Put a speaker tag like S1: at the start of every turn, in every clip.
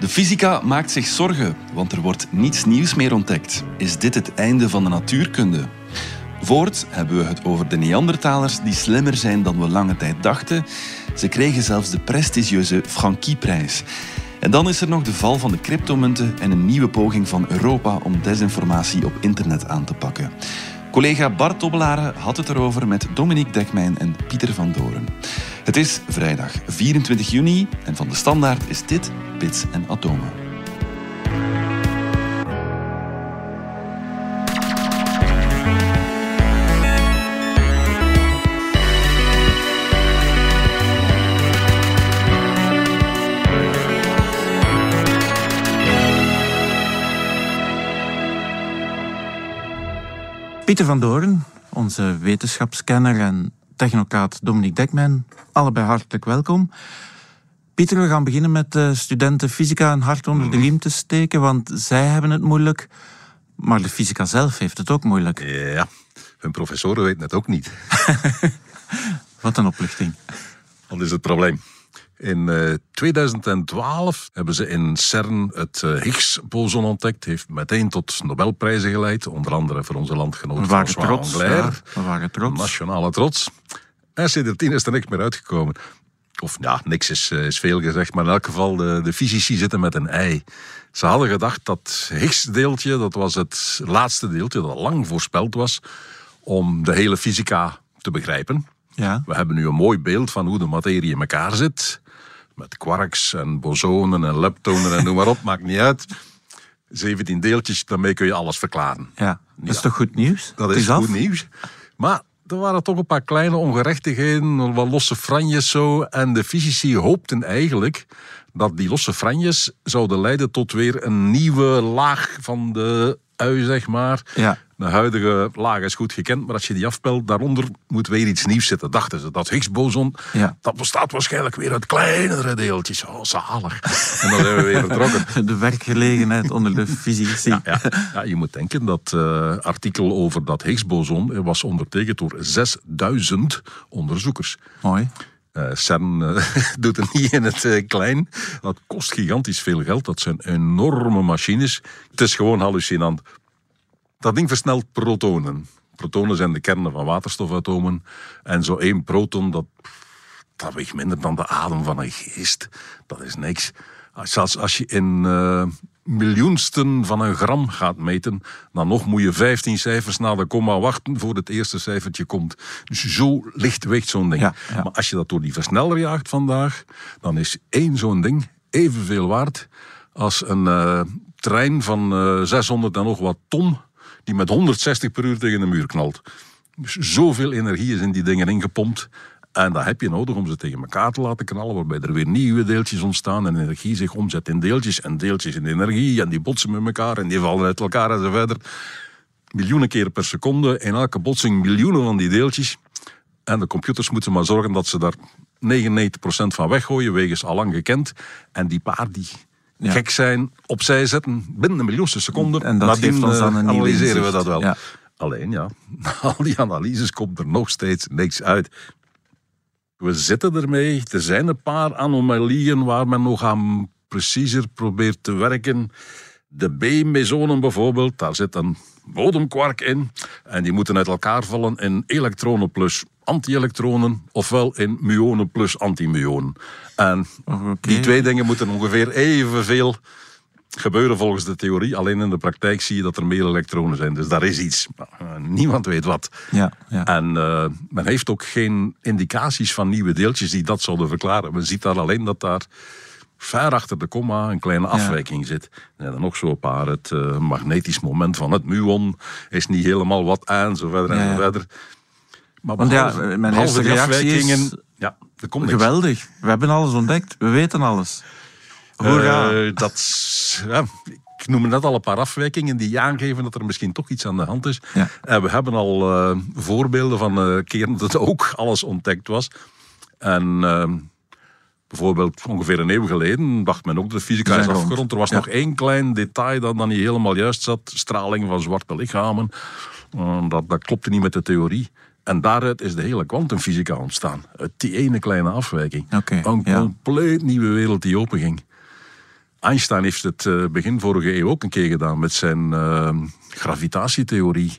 S1: De fysica maakt zich zorgen, want er wordt niets nieuws meer ontdekt. Is dit het einde van de natuurkunde? Voort hebben we het over de Neandertalers die slimmer zijn dan we lange tijd dachten. Ze kregen zelfs de prestigieuze Frankie-prijs. En dan is er nog de val van de cryptomunten en een nieuwe poging van Europa om desinformatie op internet aan te pakken. Collega Bart Dobbelaren had het erover met Dominique Dekmijn en Pieter van Doren. Het is vrijdag 24 juni en van de Standaard is dit Bits en Atomen.
S2: Pieter van Doorn, onze wetenschapskenner en technocraat Dominique Dekman, allebei hartelijk welkom. Pieter, we gaan beginnen met de studenten fysica een hart onder de riem te steken, want zij hebben het moeilijk, maar de fysica zelf heeft het ook moeilijk.
S3: Ja, hun professoren weten het ook niet.
S2: Wat een opluchting.
S3: Dat is het probleem. In 2012 eh, hebben ze in CERN het uh, Higgs-boson ontdekt. Heeft meteen tot Nobelprijzen geleid. Onder andere voor onze landgenoot
S2: we waren trots, ja, we waren trots.
S3: Nationale trots. En sindsdien is er niks meer uitgekomen. Of ja, niks is, eh, is veel gezegd. Maar in elk geval, de, de fysici zitten met een ei. Ze hadden gedacht dat Higgs-deeltje, dat was het laatste deeltje dat lang voorspeld was om de hele fysica te begrijpen. Ja. We hebben nu een mooi beeld van hoe de materie in elkaar zit. Met quarks en bosonen en leptonen en noem maar op, maakt niet uit. 17 deeltjes, daarmee kun je alles verklaren.
S2: Ja, dat is toch goed nieuws?
S3: Dat is, goed nieuws. Maar er waren toch een paar kleine ongerechtigheden, wat losse franjes zo. En de fysici hoopten eigenlijk dat die losse franjes zouden leiden tot weer een nieuwe laag van de ui, zeg maar. Ja. De huidige laag is goed gekend, maar als je die afpelt, daaronder moet weer iets nieuws zitten. Dachten ze, dat Higgs-boson, ja. dat bestaat waarschijnlijk weer uit kleinere deeltjes. Oh, zalig. En dan zijn we weer vertrokken.
S2: De werkgelegenheid onder de fysici.
S3: Ja, ja. ja, je moet denken dat uh, artikel over dat Higgs-boson was ondertekend door 6000 onderzoekers.
S2: Mooi.
S3: CERN uh, doet het niet in het uh, klein. Dat kost gigantisch veel geld. Dat zijn enorme machines. Het is gewoon hallucinant. Dat ding versnelt protonen. Protonen zijn de kernen van waterstofatomen. En zo één proton, dat, dat weegt minder dan de adem van een geest. Dat is niks. Zelfs als je in miljoensten van een gram gaat meten, dan nog moet je 15 cijfers na de komma wachten voor het eerste cijfertje komt. Dus zo licht weegt zo'n ding. Maar als je dat door die versneller jaagt vandaag, dan is één zo'n ding evenveel waard als een uh, trein van uh, 600 en nog wat ton die met 160 per uur tegen de muur knalt. Dus zoveel energie is in die dingen ingepompt. En dat heb je nodig om ze tegen elkaar te laten knallen, waarbij er weer nieuwe deeltjes ontstaan en energie zich omzet in deeltjes en deeltjes in energie en die botsen met elkaar en die vallen uit elkaar en zo verder. Miljoenen keren per seconde, in elke botsing miljoenen van die deeltjes. En de computers moeten maar zorgen dat ze daar 99% van weggooien, wegens allang gekend. En die paar die gek zijn, opzij zetten binnen een miljoenste seconde.
S2: En dat ons dan een
S3: analyseren we dat wel. Alleen ja, na al die analyses komt er nog steeds niks uit. We zitten ermee. Er zijn een paar anomalieën waar men nog aan preciezer probeert te werken. De B-mesonen bijvoorbeeld, daar zit een bodemkwark in. En die moeten uit elkaar vallen in elektronen plus anti-elektronen, ofwel in muonen plus anti-muonen. En die twee dingen moeten ongeveer evenveel gebeuren volgens de theorie. Alleen in de praktijk zie je dat er meer elektronen zijn. Dus daar is iets. Uh, niemand weet wat.
S2: Ja, ja.
S3: En uh, men heeft ook geen indicaties van nieuwe deeltjes die dat zouden verklaren. Men ziet daar alleen dat daar ver achter de komma een kleine afwijking zit. En dan nog zo'n paar. Het uh, magnetisch moment van het muon is niet helemaal wat aan, zo verder en zo verder.
S2: Maar Want ja, mijn eerste reactie is... Ja, er komt geweldig. We hebben alles ontdekt. We weten alles.
S3: Hoera. Uh, dat, ja, ik noemde net al een paar afwijkingen die aangeven dat er misschien toch iets aan de hand is. Ja. En we hebben al uh, voorbeelden van uh, keren dat ook alles ontdekt was. En ehm, bijvoorbeeld ongeveer een eeuw geleden dacht men ook dat de fysica is afgerond. Er was nog één klein detail dat dan niet helemaal juist zat. Straling van zwarte lichamen. dat, dat klopte niet met de theorie. En daaruit is de hele kwantumfysica ontstaan. Uit die ene kleine afwijking.
S2: Okay,
S3: een compleet nieuwe wereld die openging. Einstein heeft het eh, begin vorige eeuw ook een keer gedaan met zijn uh, gravitatietheorie.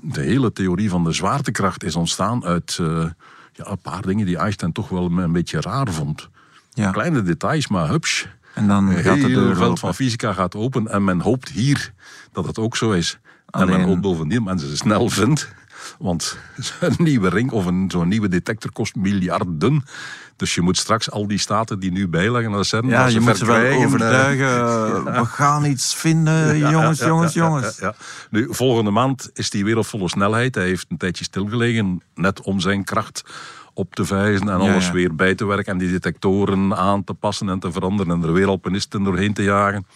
S3: De hele theorie van de zwaartekracht is ontstaan uit uh, ja, een paar dingen die Einstein toch wel een beetje raar vond.
S2: Ja.
S3: Kleine details, maar hups.
S2: En dan
S3: Het
S2: gaat deur
S3: veld
S2: open.
S3: van fysica gaat open en men hoopt hier dat het ook zo is. En men hoopt bovendien dat men ze snel vindt. Want een nieuwe ring of een, zo'n nieuwe detector kost miljarden. Dus je moet straks al die staten die nu bijleggen naar de CERN...
S2: Ja, je moet ze wel
S3: eh,
S2: overtuigen. We gaan iets vinden,
S3: ja,
S2: jongens,
S3: ja,
S2: jongens, jongens.
S3: Nu, volgende maand is die op volle snelheid. Hij heeft een tijdje stilgelegen, net om zijn kracht op te vijzen en alles weer bij te werken en die detectoren aan te passen en te veranderen en er weer alpinisten doorheen te jagen.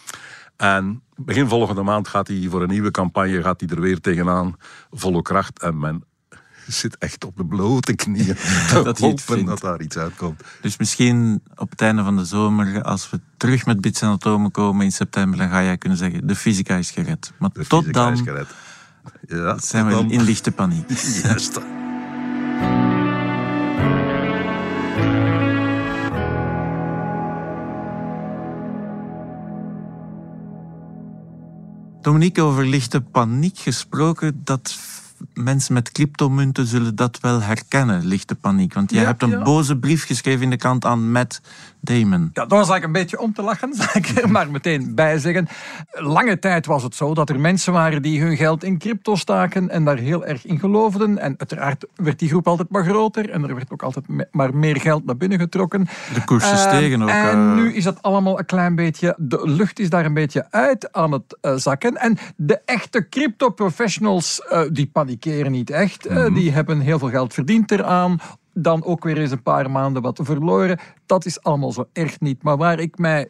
S3: En begin volgende maand gaat hij voor een nieuwe campagne gaat hij er weer tegenaan, volle kracht. En men zit echt op de blote knieën te
S2: Dat
S3: hopen dat daar iets uitkomt.
S2: Dus misschien op het einde van de zomer, als we terug met bits en atomen komen in september, dan ga jij kunnen zeggen, de fysica is gered. Maar
S3: De
S2: tot dan.
S3: Ja,
S2: zijn we
S3: dan.
S2: in lichte paniek.
S3: Juist.
S2: Dominique, over lichte paniek gesproken, dat mensen met cryptomunten zullen dat wel herkennen, lichte paniek. Want jij
S4: Ja,
S2: hebt een
S4: ja.
S2: boze brief geschreven in de krant aan Matt Damon.
S4: Ja, dat was eigenlijk een beetje om te lachen, zal ik er maar meteen bij zeggen. Lange tijd was het zo dat er mensen waren die hun geld in crypto staken en daar heel erg in geloofden. En uiteraard werd die groep altijd maar groter en er werd ook altijd maar meer geld naar binnen getrokken.
S2: De koersen
S4: Eh,
S2: stegen ook.
S4: En
S2: eh,
S4: nu is dat allemaal een klein beetje, de lucht is daar een beetje uit aan het eh, zakken. En de echte crypto professionals, eh, die panikeren niet echt. Eh,
S2: Mhm.
S4: die hebben heel veel geld verdiend eraan. Dan ook weer eens een paar maanden wat verloren. Dat is allemaal zo erg niet. Maar waar ik mij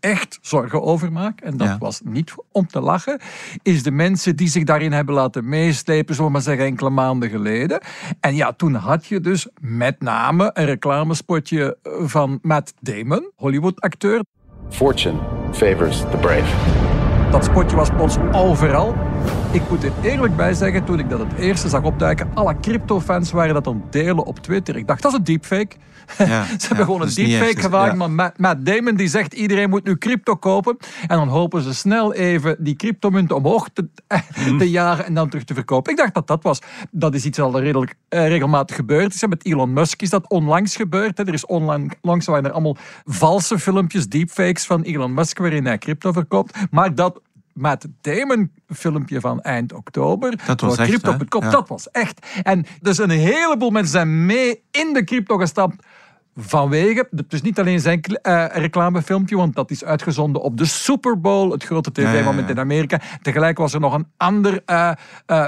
S4: echt zorgen over maak, en dat
S2: Ja.
S4: was niet om te lachen, is de mensen die zich daarin hebben laten meeslepen, zullen we maar zeggen, enkele maanden geleden. En ja, toen had je dus met name een reclamespotje van Matt Damon, Hollywood-acteur.
S5: Fortune favors the brave.
S4: Dat spotje was plots overal. Ik moet er eerlijk bij zeggen, toen ik dat het eerste zag opduiken, alle crypto-fans waren dat aan het delen op Twitter. Ik dacht, dat is een deepfake.
S2: Ja,
S4: Ze
S2: ja,
S4: hebben gewoon een deepfake
S2: echt,
S4: gemaakt,
S2: ja.
S4: maar Matt, Damon die zegt iedereen moet nu crypto kopen. En dan hopen ze snel even die cryptomunten omhoog te,
S2: Mm.
S4: te jagen en dan terug te verkopen. Ik dacht dat dat was. Dat is iets al redelijk eh, regelmatig gebeurd is. Met Elon Musk is dat onlangs gebeurd. hè. Er is onlangs waren er allemaal valse filmpjes, deepfakes van Elon Musk waarin hij crypto verkoopt. Maar dat Matt Damon filmpje van eind oktober.
S2: Dat was echt,
S4: crypto com,
S2: Ja.
S4: Dat was echt. En dus een heleboel mensen zijn mee in de crypto gestapt. Vanwege, dus niet alleen zijn eh, reclamefilmpje, want dat is uitgezonden op de Super Bowl, het grote
S2: Ja, ja, ja.
S4: tv-moment in Amerika. Tegelijk was er nog een ander eh, eh,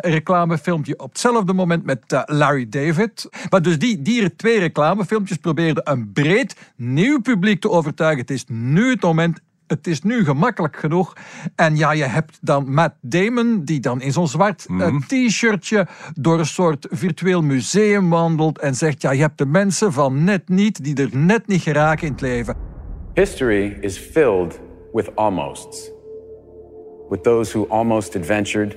S4: reclamefilmpje op hetzelfde moment met Larry David. Maar dus die, die twee reclamefilmpjes probeerden een breed nieuw publiek te overtuigen. Het is nu het moment het is nu gemakkelijk genoeg. En ja, je hebt dan Matt Damon, die dan in zo'n zwart eh, t-shirtje door een soort virtueel museum wandelt en zegt, ja, je hebt de mensen van net niet, die er net niet geraken in het leven.
S5: History is filled with almosts. With those who almost adventured,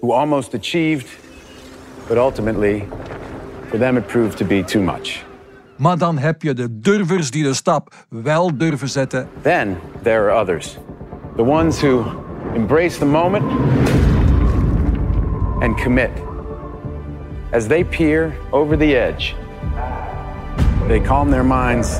S5: who almost achieved, but ultimately, for them it proved to be too much.
S4: Maar dan heb je de durvers die de stap wel durven zetten.
S5: Then there are others. The ones who embrace the moment and commit. As they peer over the edge, they calm their minds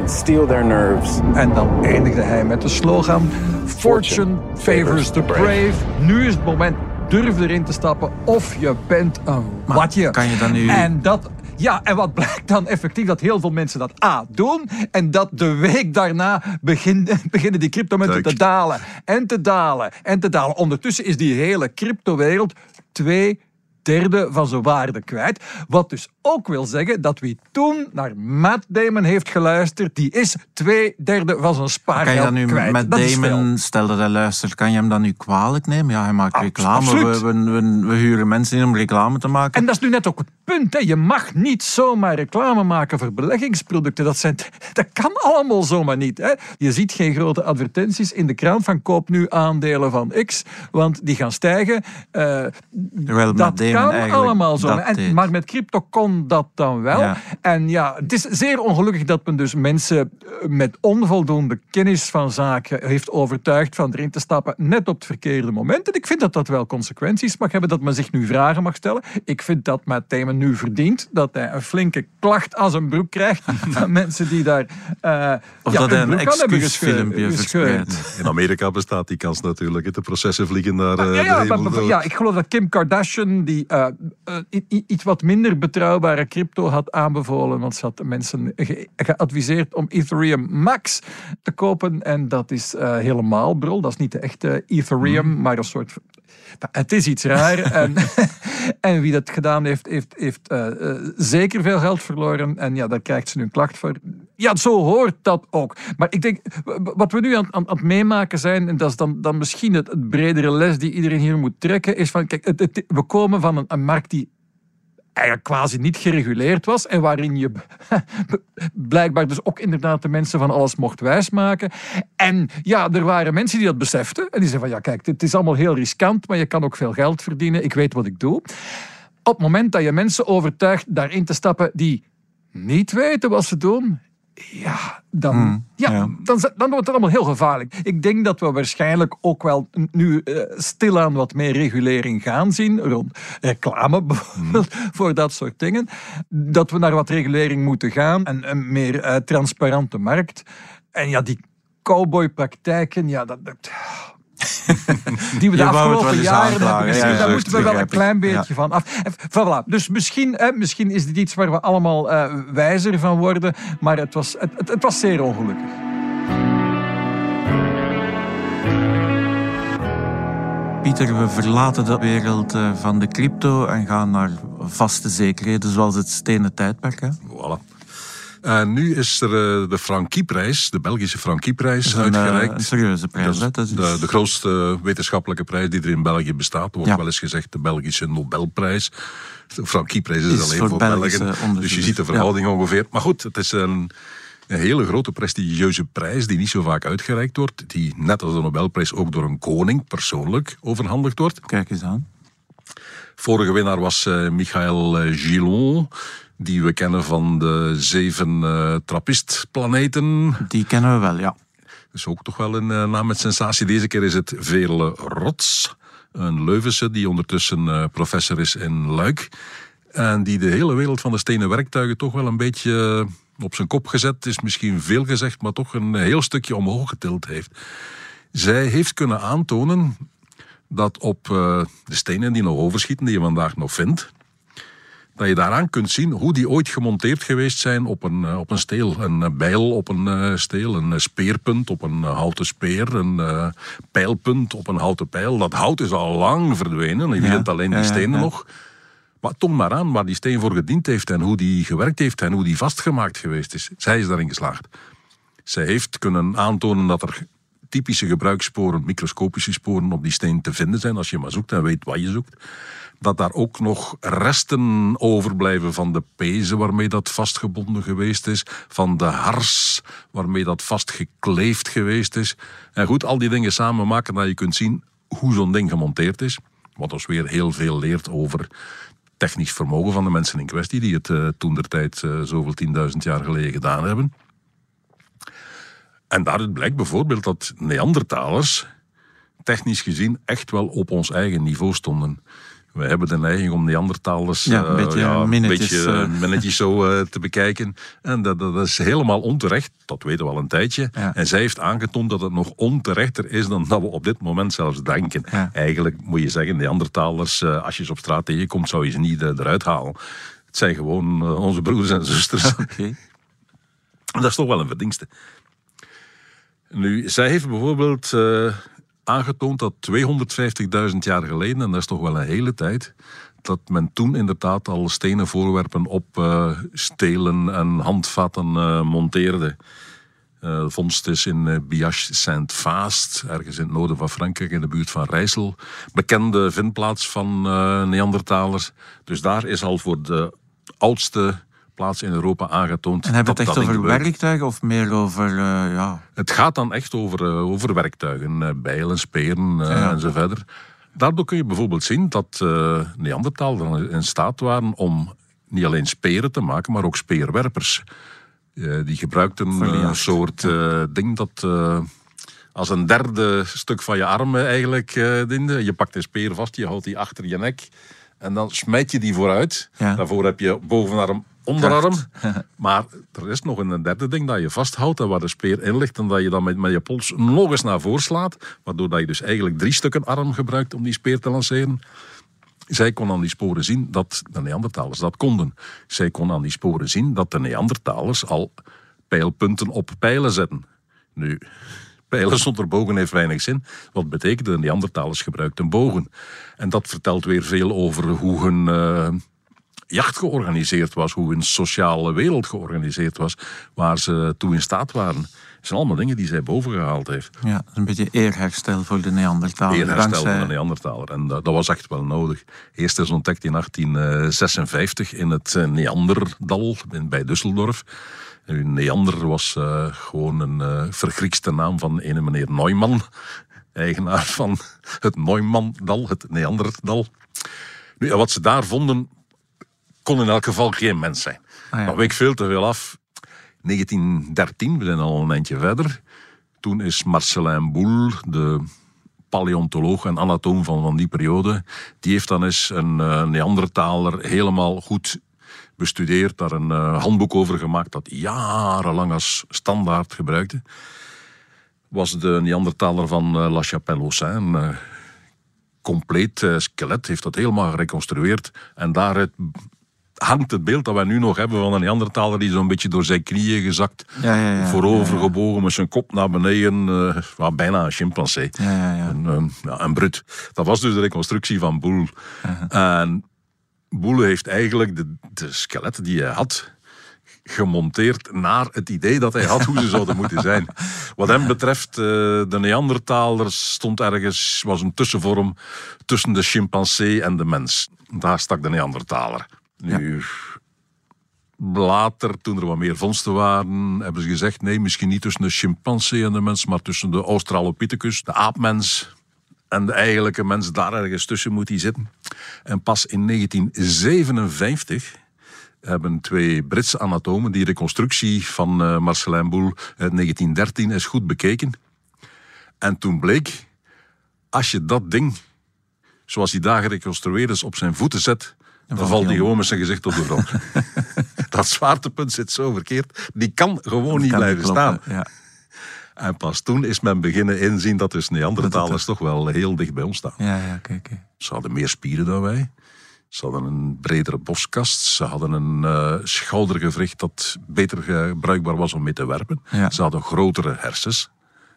S5: and steel their nerves.
S4: En dan eindigde hij met de slogan: Fortune favors the brave. Nu is het moment. Durf erin te stappen of je bent een watje.
S2: kan je dan nu-
S4: En dat. Ja, en wat blijkt dan effectief? Dat heel veel mensen dat A doen. En dat de week daarna begin- beginnen die cryptomunten te dalen. En te dalen. En te dalen. Ondertussen is die hele cryptowereld twee derde van zijn waarde kwijt. Wat dus ook wil zeggen dat wie toen naar Matt Damon heeft geluisterd, die is twee derde van zijn
S2: Kan je
S4: spaargeld
S2: dat nu
S4: kwijt. Dat veel.
S2: Damon, stel dat hij luistert, kan je hem dan nu kwalijk nemen? Ja, hij maakt
S4: Abs-
S2: reclame, we, we, we, we huren mensen in om reclame te maken.
S4: En dat is nu net ook het punt. Hè. Je mag niet zomaar reclame maken voor beleggingsproducten. Dat, zijn, dat kan allemaal zomaar niet. Hè. Je ziet geen grote advertenties in de krant van koop nu aandelen van X, want die gaan stijgen. Eh,
S2: Terwijl
S4: dat
S2: Matt Damon
S4: kan allemaal zo.
S2: dat
S4: En, maar met crypto kon kan dat dan wel.
S2: Ja.
S4: En ja, het is zeer ongelukkig dat men dus mensen eh, met onvoldoende kennis van zaken heeft overtuigd van erin te stappen net op het verkeerde moment. En ik vind dat dat wel consequenties mag hebben, dat men zich nu vragen mag stellen. Ik vind dat Matt Damon nu verdient dat hij een flinke klacht als een broek krijgt van mensen die daar eh
S2: Of
S4: ja,
S2: dat hij een
S4: broek aan hebben
S2: excuusfilmpje verspreidt.
S3: In Amerika bestaat die kans natuurlijk. De processen vliegen daar eh,
S4: Ja,
S3: de
S4: ja,
S3: hemel
S4: maar- maar-
S3: door.
S4: ja, ik geloof dat Kim Kardashian die eh, eh, iets wat minder crypto had aanbevolen, want ze had mensen ge- geadviseerd om Ethereum Max te kopen en dat is eh, helemaal brul. Dat is niet de echte Ethereum, maar een soort... Het is iets raar en, en wie dat gedaan heeft, heeft, heeft eh, eh, zeker veel geld verloren en ja, daar krijgt ze nu een klacht voor. Ja, zo hoort dat ook. Maar ik denk, wat we nu aan, aan, aan het meemaken zijn, en dat is dan, dan misschien het, het bredere les die iedereen hier moet trekken, is van, kijk, het, het- we komen van een, een markt die eigenlijk quasi niet gereguleerd was en waarin je blijkbaar dus ook inderdaad de mensen van alles mocht wijsmaken. En ja, er waren mensen die dat beseften en die zeiden van ja, kijk, het is allemaal heel riskant, maar je kan ook veel geld verdienen, ik weet wat ik doe. Op het moment dat je mensen overtuigt daarin te stappen die niet weten wat ze doen, ja, dan, ja,
S2: ja.
S4: Dan, dan wordt het allemaal heel gevaarlijk. Ik denk dat we waarschijnlijk ook wel nu eh, stilaan wat meer regulering gaan zien rond reclame bijvoorbeeld, voor dat soort dingen. Dat we naar wat regulering moeten gaan en een meer eh, transparante markt. En ja, die cowboypraktijken, ja, dat... dat die we de afgelopen jaren hebben gezien,
S2: ja,
S4: daar moeten we wel een klein beetje
S2: Ja.
S4: van af. Voilà. Dus misschien, hè, misschien is dit iets waar we allemaal eh, wijzer van worden, maar het was, het, het, het was zeer ongelukkig.
S2: Pieter, we verlaten de wereld eh, van de crypto en gaan naar vaste zekerheden, zoals het stenen tijdperk. Hè?
S3: Voilà. En nu is er eh, de Frankieprijs, de Belgische Frankieprijs,
S2: eh,
S3: uitgereikt.
S2: een serieuze prijs.
S3: Dat is de, de grootste wetenschappelijke prijs die er in België bestaat. Er wordt
S2: Ja.
S3: wel eens gezegd de Belgische Nobelprijs. De Frankieprijs is,
S2: Is
S3: alleen
S2: voor
S3: voor, Belgen. Dus je ziet de verhouding ongeveer. Maar goed, het is een, een hele grote prestigieuze prijs die niet zo vaak uitgereikt wordt. Die net als de Nobelprijs ook door een koning persoonlijk overhandigd wordt.
S2: Kijk eens aan.
S3: Vorige winnaar was eh, Michael eh, Gillon. Die we kennen van de zeven eh trappistplaneten.
S2: Die kennen we wel, ja.
S3: Dus ook toch wel een eh, naam met sensatie. Deze keer is het Veerle Rots, een Leuvense die ondertussen eh, professor is in Luik. En die de hele wereld van de stenen werktuigen toch wel een beetje op zijn kop gezet is. Misschien veel gezegd, maar toch een heel stukje omhoog getild heeft. Zij heeft kunnen aantonen dat op de stenen die nog overschieten, die je vandaag nog vindt, dat je daaraan kunt zien hoe die ooit gemonteerd geweest zijn op een, eh, op een steel. Een eh, bijl op een eh, steel, een speerpunt op een houten speer, een pijlpunt op een houten pijl. Dat hout is al lang verdwenen, je
S2: Ja,
S3: vindt alleen die
S2: ja, ja,
S3: stenen
S2: ja.
S3: nog. Maar toon maar aan waar die steen voor gediend heeft en hoe die gewerkt heeft en hoe die vastgemaakt geweest is. Zij is daarin geslaagd. Zij heeft kunnen aantonen dat er typische gebruikssporen, microscopische sporen op die steen te vinden zijn, als je maar zoekt en weet wat je zoekt. Dat daar ook nog resten overblijven van de pezen waarmee dat vastgebonden geweest is, van de hars waarmee dat vastgekleefd geweest is. En goed, al die dingen samen maken dat je kunt zien hoe zo'n ding gemonteerd is. Wat ons weer heel veel leert over technisch vermogen van de mensen in kwestie, die het eh, toen der tijd eh, zoveel tienduizend jaar geleden gedaan hebben. En daaruit blijkt bijvoorbeeld dat Neandertalers technisch gezien echt wel op ons eigen niveau stonden. Wij hebben de neiging om Neandertalers
S2: Ja, een
S3: eh,
S2: beetje
S3: een
S2: minnetjes,
S3: beetje,
S2: eh.
S3: eh, minnetjes zo te bekijken. En dat, dat is helemaal onterecht. Dat weten we al een tijdje.
S2: Ja.
S3: En zij heeft aangetoond dat het nog onterechter is dan dat we op dit moment zelfs denken.
S2: Ja.
S3: Eigenlijk moet je zeggen, Neandertalers, als je ze op straat tegenkomt, zou je ze niet eruit halen. Het zijn gewoon onze broers en zusters.
S2: Oké.
S3: Dat is toch wel een verdienste. Nu, zij heeft bijvoorbeeld eh, aangetoond dat 250.000 jaar geleden, en dat is toch wel een hele tijd, dat men toen inderdaad al stenen voorwerpen op eh, stelen en handvatten eh, monteerde. De vondst is in eh, Biache-Saint-Vaast, ergens in het noorden van Frankrijk, in de buurt van Rijssel. Bekende vindplaats van eh, Neandertalers. Dus daar is al voor de oudste plaats in Europa aangetoond.
S2: En hebben we het echt over werktuigen of meer over, eh, ja...
S3: Het gaat dan echt over, eh, over werktuigen, eh, bijlen, speren
S2: Ja.
S3: en zo verder. Daardoor kun je bijvoorbeeld zien dat Neandertalers in staat waren om niet alleen speren te maken, maar ook speerwerpers. Die gebruikten een soort ding dat als een derde stuk van je arm eigenlijk diende. Je pakt de speer vast, je houdt die achter je nek en dan smijt je die vooruit.
S2: Ja.
S3: Daarvoor heb je bovenarm, onderarm. maar er is nog een derde ding dat je vasthoudt en waar de speer in ligt en dat je dan met, met je pols nog eens naar voren slaat. Waardoor dat je dus eigenlijk drie stukken arm gebruikt om die speer te lanceren. Zij kon aan die sporen zien dat de Neandertalers dat konden. Zij kon aan die sporen zien dat de Neandertalers al pijlpunten op pijlen zetten. Nu, pijlen zonder bogen heeft weinig zin. Wat betekent de Neandertalers gebruikten bogen. En dat vertelt weer veel over hoe hun eh, jacht georganiseerd was, hoe hun sociale wereld georganiseerd was, waar ze toe in staat waren. Het zijn allemaal dingen die zij bovengehaald heeft.
S2: Ja, dat een beetje eerherstel voor de Neandertaler.
S3: Eerherstel
S2: dankzij-
S3: de Neandertaler. En dat, dat was echt wel nodig. Eerst is ontdekt in 1856 in het eh, Neanderdal bij Düsseldorf. Neander was eh, gewoon een eh vergriekste naam van een meneer Neumann. Eigenaar van het Neumandal, het Neanderdal. Nu, wat ze daar vonden, kon in elk geval geen mens zijn.
S2: Ah, ja.
S3: Dat week veel te veel af. 1913, we zijn al een eindje verder. Toen is Marcelin Boule, de paleontoloog en anatoom van, van die periode, die heeft dan eens een eh, Neandertaler helemaal goed bestudeerd, daar een eh, handboek over gemaakt dat jarenlang als standaard gebruikte. Was de Neandertaler van eh, La Chapelle-Aussin, een compleet skelet, heeft dat helemaal gereconstrueerd en daaruit hangt het beeld dat wij nu nog hebben van een Neandertaler die zo'n beetje door zijn knieën gezakt,
S2: Ja, ja, ja.
S3: voorover gebogen met zijn kop naar beneden, wel bijna een chimpansee.
S2: Ja, ja, ja.
S3: Een, ja, een brut. Dat was dus de reconstructie van Boel. En Boel heeft eigenlijk de, de skeletten die hij had gemonteerd naar het idee dat hij had hoe ze zouden moeten zijn. Wat hem betreft, eh, de Neandertaler stond ergens, was een tussenvorm tussen de chimpansee en de mens. Daar stak de Neandertaler. Nu, later, toen er wat meer vondsten waren, hebben ze gezegd, nee, misschien niet tussen de chimpansee en de mens, maar tussen de Australopithecus, de aapmens, en de eigenlijke mens daar ergens tussen moet hij zitten. En pas in 1957 hebben twee Britse anatomen die reconstructie van eh, Marcelin Boel uit 1913 eens goed bekeken. En toen bleek, als je dat ding, zoals hij daar gereconstrueerd is, op zijn voeten zet, dan
S2: valt hij
S3: gewoon met zijn gezicht op de grond. dat zwaartepunt zit zo verkeerd. Die kan gewoon niet
S2: Kan
S3: blijven
S2: kloppen,
S3: staan.
S2: Ja.
S3: En pas toen is men beginnen inzien dat dus Neandertalers toch wel heel dicht bij ons staan.
S2: Ja, ja.
S3: Ze hadden meer spieren dan wij. Ze hadden een bredere boskast. Ze hadden een eh, schoudergewricht dat beter gebruikbaar was om mee te werpen.
S2: Ja.
S3: Ze hadden grotere hersens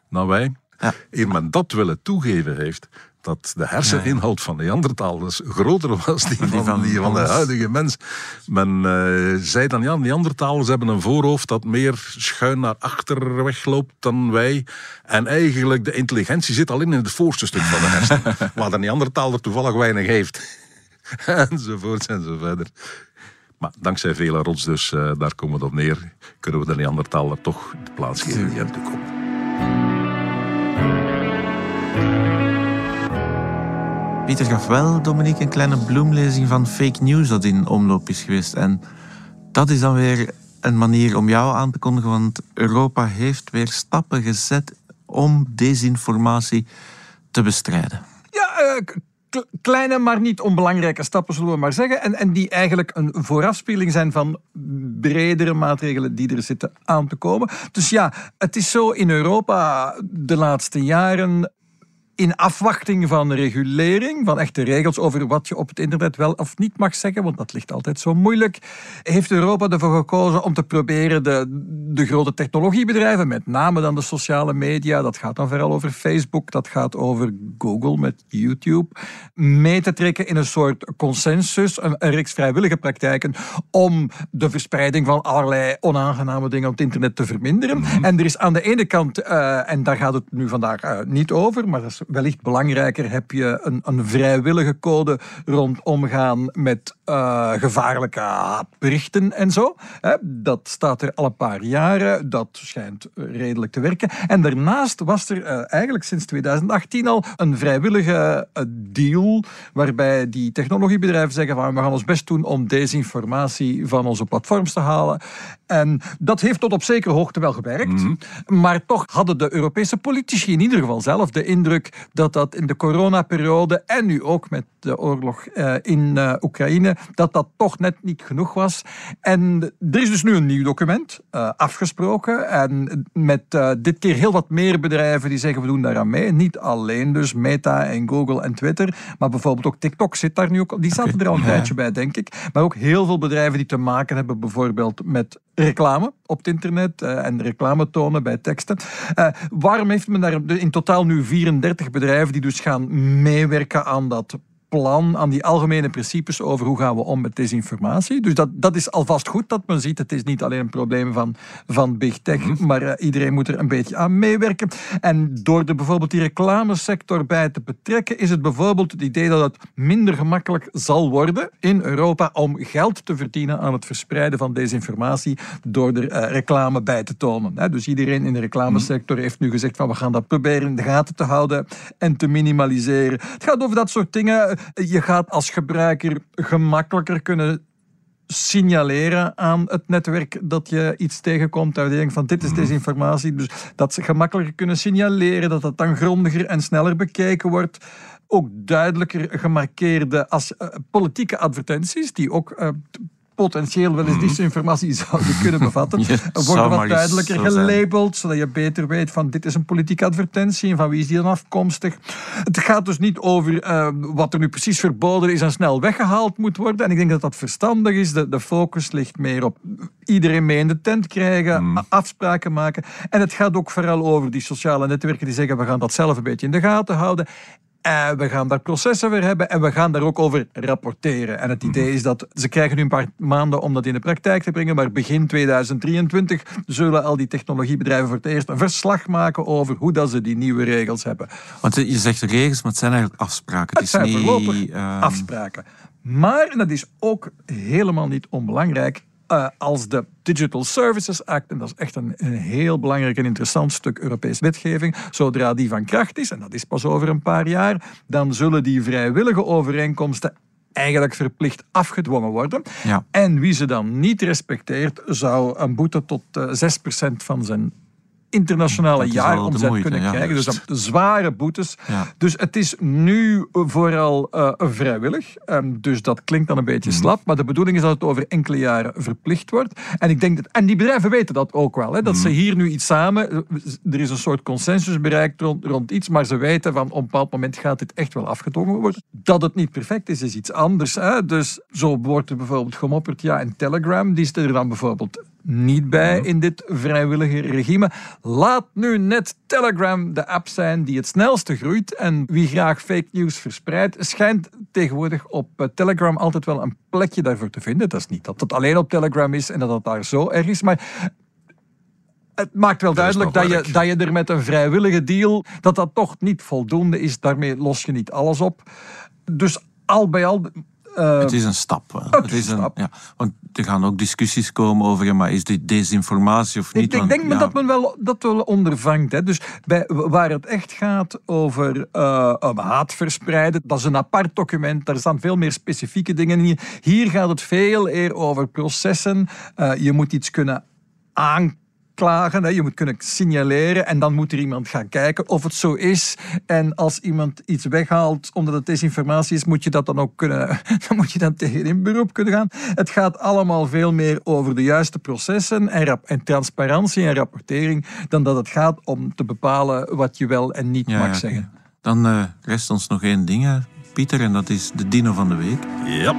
S3: dan wij.
S2: Ja.
S3: Eer men dat willen toegeven heeft, dat de herseninhoud van Neandertalers groter was die van,
S2: van
S3: die van de huidige mens. Men eh, zei dan, ja, Neandertalers hebben een voorhoofd dat meer schuin naar achter wegloopt dan wij. En eigenlijk, de intelligentie zit al in het voorste stuk van de hersenen. waar de Neandertaler toevallig weinig heeft. Enzovoort en zo verder. Maar dankzij vele rots, dus eh, daar komen we op neer, kunnen we de Neandertaler toch de plaats geven die hem toekomt.
S2: Pieter gaf wel, Dominique, een kleine bloemlezing van fake news dat in omloop is geweest. En dat is dan weer een manier om jou aan te kondigen, want Europa heeft weer stappen gezet om desinformatie te bestrijden.
S4: Ja, eh, kleine, maar niet onbelangrijke stappen, zullen we maar zeggen. En, en die eigenlijk een voorafspeling zijn van bredere maatregelen die er zitten aan te komen. Dus ja, het is zo in Europa de laatste jaren in afwachting van regulering, van echte regels over wat je op het internet wel of niet mag zeggen, want dat ligt altijd zo moeilijk, heeft Europa ervoor gekozen om te proberen de, de grote technologiebedrijven, met name dan de sociale media, dat gaat dan vooral over Facebook, dat gaat over Google met YouTube, mee te trekken in een soort consensus, een, een reeks vrijwillige praktijken, om de verspreiding van allerlei onaangename dingen op het internet te verminderen. En er is aan de ene kant, eh, en daar gaat het nu vandaag eh, niet over, maar dat is wellicht belangrijker heb je een, een vrijwillige code rond omgaan met uh, gevaarlijke berichten en zo. Dat staat er al een paar jaren. Dat schijnt redelijk te werken. En daarnaast was er uh, eigenlijk sinds 2018 al een vrijwillige uh, deal waarbij die technologiebedrijven zeggen van we gaan ons best doen om desinformatie van onze platforms te halen. En dat heeft tot op zekere hoogte wel gewerkt. Mhm. Maar toch hadden de Europese politici in ieder geval zelf de indruk dat dat in de coronaperiode en nu ook met de oorlog uh, in uh, Oekraïne, dat dat toch net niet genoeg was. En er is dus nu een nieuw document uh, afgesproken. En met dit keer heel wat meer bedrijven die zeggen we doen daaraan mee. Niet alleen dus Meta en Google en Twitter, maar bijvoorbeeld ook TikTok zit daar nu ook. Die zaten er al een tijdje bij, denk ik. Maar ook heel veel bedrijven die te maken hebben bijvoorbeeld met reclame op het internet uh, en reclame tonen bij teksten. Uh, waarom heeft men daar in totaal nu 34 bedrijven die dus gaan meewerken aan dat plan, aan die algemene principes over hoe gaan we om met desinformatie. Dus dat, dat is alvast goed dat men ziet. Het is niet alleen een probleem van, van big tech, mhm. maar uh, iedereen moet er een beetje aan meewerken. En door er bijvoorbeeld die reclamesector bij te betrekken, is het bijvoorbeeld het idee dat het minder gemakkelijk zal worden in Europa om geld te verdienen aan het verspreiden van desinformatie door er uh, reclame bij te tonen. Dus iedereen in de reclamesector heeft nu gezegd van we gaan dat proberen in de gaten te houden en te minimaliseren. Het gaat over dat soort dingen je gaat als gebruiker gemakkelijker kunnen signaleren aan het netwerk dat je iets tegenkomt. Dat je denkt van dit is mhm. desinformatie. Dus dat ze gemakkelijker kunnen signaleren, dat dat dan grondiger en sneller bekeken wordt. Ook duidelijker gemarkeerde als uh, politieke advertenties, die ook uh, potentieel wel eens mhm. disinformatie zouden kunnen bevatten, worden wat duidelijker gelabeld, zodat je beter weet van dit is een politieke advertentie en van wie is die dan afkomstig. Het gaat dus niet over uh, wat er nu precies verboden is en snel weggehaald moet worden. En ik denk dat dat verstandig is. De, de focus ligt meer op iedereen mee in de tent krijgen, mhm. afspraken maken. En het gaat ook vooral over die sociale netwerken die zeggen we gaan dat zelf een beetje in de gaten houden. Uh, we gaan daar processen weer hebben en we gaan daar ook over rapporteren. En het idee mhm. is dat ze krijgen nu een paar maanden om dat in de praktijk te brengen, maar begin 2023 zullen al die technologiebedrijven voor het eerst een verslag maken over hoe dat ze die nieuwe regels hebben.
S2: Want je zegt regels, maar het zijn eigenlijk afspraken.
S4: Het, het zijn niet, uh... afspraken. Maar, en dat is ook helemaal niet onbelangrijk, uh, als de Digital Services Act, en dat is echt een, een, heel belangrijk en interessant stuk Europese wetgeving, zodra die van kracht is, en dat is pas over een paar jaar, dan zullen die vrijwillige overeenkomsten eigenlijk verplicht afgedwongen worden. Ja. En wie ze dan niet respecteert, zou een boete tot uh, eh, 6% van zijn internationale jaaromzet kunnen krijgen. Dus dat zware boetes. Dus het is nu vooral uh, vrijwillig. Um, dus dat klinkt dan een beetje mhm. slap. Maar de bedoeling is dat het over enkele jaren verplicht wordt. En ik denk dat, en die bedrijven weten dat ook wel. Hè, dat ze mhm. hier nu iets samen. Er is een soort consensus bereikt rond, rond iets. Maar ze weten van op een bepaald moment gaat dit echt wel afgedwongen worden. Dat het niet perfect is, is iets anders. Hè. Dus zo wordt er bijvoorbeeld gemopperd. Ja, en Telegram, die is er dan bijvoorbeeld niet bij in dit vrijwillige regime. Laat nu net Telegram de app zijn die het snelste groeit. En wie graag fake news verspreidt, schijnt tegenwoordig op eh, Telegram altijd wel een plekje daarvoor te vinden. Dat is niet dat het alleen op Telegram is en dat het daar zo erg is. Maar het maakt wel duidelijk dat, je, dat je er met een vrijwillige deal, dat dat toch niet voldoende is. Daarmee los je niet alles op. Dus al bij al
S2: uh, het is een stap. Het, is een, Ja, want er gaan ook discussies komen over, maar is dit desinformatie of niet?
S4: Ik, ik denk dat men wel, dat wel ondervangt. Hè. Dus bij, waar het echt gaat over uh, haat verspreiden, dat is een apart document. Daar staan veel meer specifieke dingen in. Hier gaat het veel eer over processen. Uh, je moet iets kunnen aankomen klagen. Hè. Je moet kunnen signaleren en dan moet er iemand gaan kijken of het zo is. En als iemand iets weghaalt omdat het desinformatie is, moet je dat dan ook kunnen. Dan moet je dan tegen in beroep kunnen gaan. Het gaat allemaal veel meer over de juiste processen en, en transparantie en rapportering dan dat het gaat om te bepalen wat je wel en niet mag zeggen.
S2: Dan uh, rest ons nog één ding, Pieter, en dat is de dino van de week.
S3: Ja.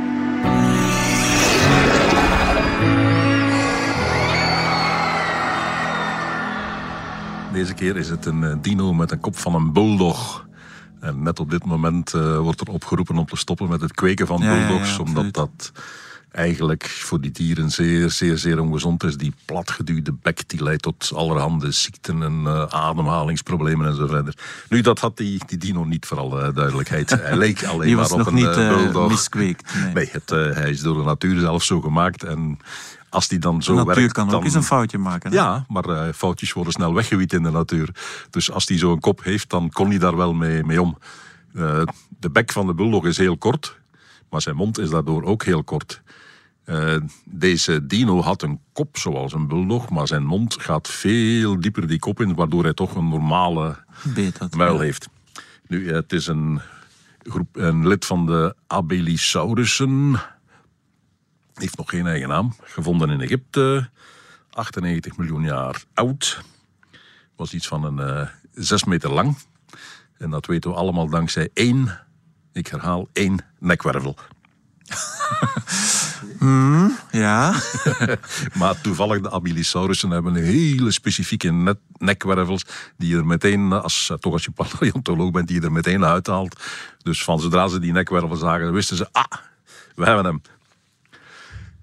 S3: Deze keer is het een eh, dino met een kop van een bulldog. En net op dit moment uh, wordt er opgeroepen om te stoppen met het kweken van bulldogs, omdat dat eigenlijk voor die dieren zeer, zeer, zeer ongezond is. Die platgeduwde bek die leidt tot allerhande ziekten en uh, ademhalingsproblemen en zo verder. Nu, dat had die, die dino niet, voor alle duidelijkheid. Hij leek alleen maar op
S2: nog
S3: een
S2: niet,
S3: uh, bulldog.
S2: miskweekt. Nee.
S3: Nee, het, hij is door de natuur zelf zo gemaakt. En als die dan zo
S2: de natuur
S3: werkt,
S2: kan ook eens een foutje maken. hè?
S3: Ja, maar uh, foutjes worden snel weggewiet in de natuur. Dus als die zo'n kop heeft, dan kon hij daar wel mee, mee om. Uh, de bek van de bulldog is heel kort, maar zijn mond is daardoor ook heel kort. Uh, deze dino had een kop zoals een bulldog, maar zijn mond gaat veel dieper die kop in, waardoor hij toch een normale
S2: Beet had,
S3: muil heeft. Nu, het is een, groep, een lid van de Abelisaurussen. Heeft nog geen eigen naam. Gevonden in Egypte. 98 miljoen jaar oud. Was iets van een uh, 6 meter lang. En dat weten we allemaal dankzij één, ik herhaal, één nekwervel.
S2: Ja,
S3: Maar toevallig de Abilisaurussen hebben een hele specifieke net, nekwervels die je er meteen, als, toch als je paleontoloog bent, die je er meteen uithaalt. Dus van zodra ze die nekwervel zagen, wisten ze, ah, we hebben hem.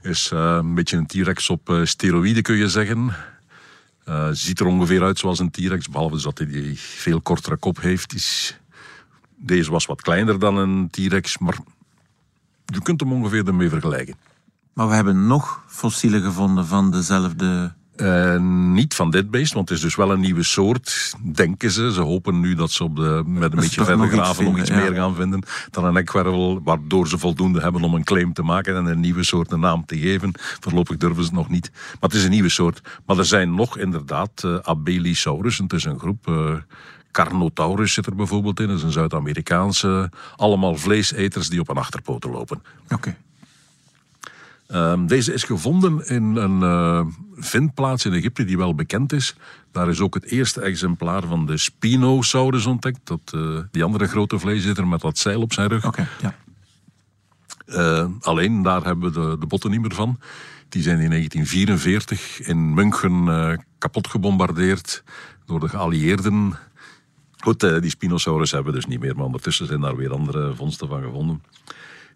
S3: Is uh, een beetje een T-Rex op uh, steroïden kun je zeggen. Uh, ziet er ongeveer uit zoals een T-Rex, behalve dat hij die veel kortere kop heeft. Is, deze was wat kleiner dan een T-Rex, maar je kunt hem ongeveer ermee vergelijken.
S2: maar we hebben nog fossielen gevonden van dezelfde...
S3: Uh, niet van dit beest, want het is dus wel een nieuwe soort, denken ze. Ze hopen nu dat ze op de, met een beetje verder
S2: nog iets
S3: graven nog iets
S2: ja.
S3: meer gaan vinden dan een nekwervel, waardoor ze voldoende hebben om een claim te maken en een nieuwe soort een naam te geven. Voorlopig durven ze het nog niet. Maar het is een nieuwe soort. Maar er zijn nog inderdaad uh, Abelisaurus. Het is een groep. Uh, Carnotaurus zit er bijvoorbeeld in. Dat is een Zuid-Amerikaanse. Allemaal vleeseters die op een achterpoten lopen.
S2: Oké. Okay.
S3: Um, deze is gevonden in een uh, vindplaats in Egypte die wel bekend is. Daar is ook het eerste exemplaar van de Spinosaurus ontdekt. Dat, uh, die andere grote vleeseter met dat zeil op zijn rug.
S2: Okay, ja.
S3: Uh, alleen daar hebben we de, de, botten niet meer van. Die zijn in 1944 in München kapot gebombardeerd door de geallieerden. Goed, die Spinosaurus hebben we dus niet meer, maar ondertussen zijn daar weer andere vondsten van gevonden.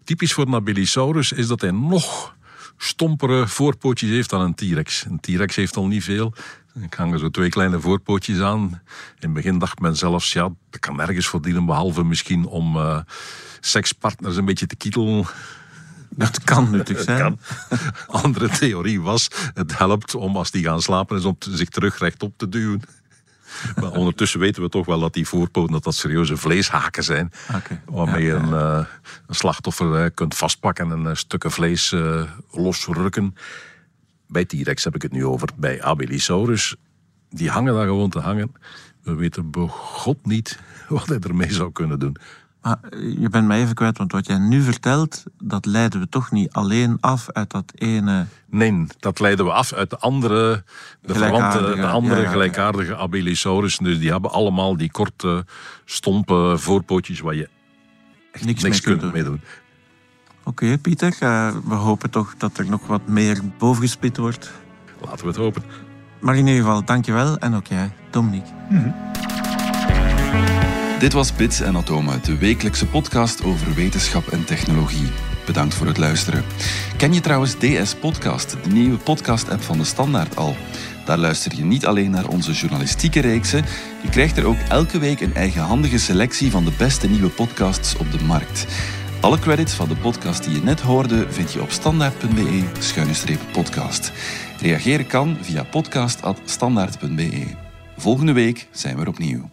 S3: Typisch voor een Abilisaurus is dat hij nog stompere voorpootjes heeft dan een T-Rex. Een T-Rex heeft al niet veel. Ik hang er zo twee kleine voorpootjes aan. In het begin dacht men zelfs, ja, dat kan nergens voor dienen, behalve misschien om uh, sekspartners een beetje te kietelen.
S2: Dat kan natuurlijk zijn.
S3: Kan. Andere theorie was, het helpt om als die gaan slapen is om zich terug rechtop te duwen. Maar ondertussen weten we toch wel dat die voorpoten dat dat serieuze vleeshaken zijn.
S2: Okay.
S3: Waarmee je ja, ja. een, een, slachtoffer uh, kunt vastpakken en uh, stukken vlees losrukken. Bij T-Rex heb ik het nu over. Bij Abelisaurus, die hangen daar gewoon te hangen. We weten begot niet wat hij ermee zou kunnen doen.
S2: Maar je bent mij even kwijt, want wat jij nu vertelt, dat leiden we toch niet alleen af uit dat ene.
S3: Nee, dat leiden we af uit de andere, de verwante, de andere ja, ja, gelijkaardige Abelisaurus. Dus die hebben allemaal die korte, stompe voorpootjes waar je echt niks, niks mee kunt mee doen.
S2: Oké, okay, Pieter, uh, we hopen toch dat er nog wat meer bovengespit wordt.
S3: Laten we het hopen.
S2: Maar in ieder geval, dankjewel. En ook jij, Dominique.
S1: Mm -hmm. Dit was Bits en Atomen, de wekelijkse podcast over wetenschap en technologie. Bedankt voor het luisteren. Ken je trouwens DS Podcast, de nieuwe podcast-app van de Standaard al? Daar luister je niet alleen naar onze journalistieke reeksen, je krijgt er ook elke week een eigenhandige selectie van de beste nieuwe podcasts op de markt. Alle credits van de podcast die je net hoorde vind je op standaard.be-podcast. Reageren kan via podcast.standaard.be. Volgende week zijn we er opnieuw.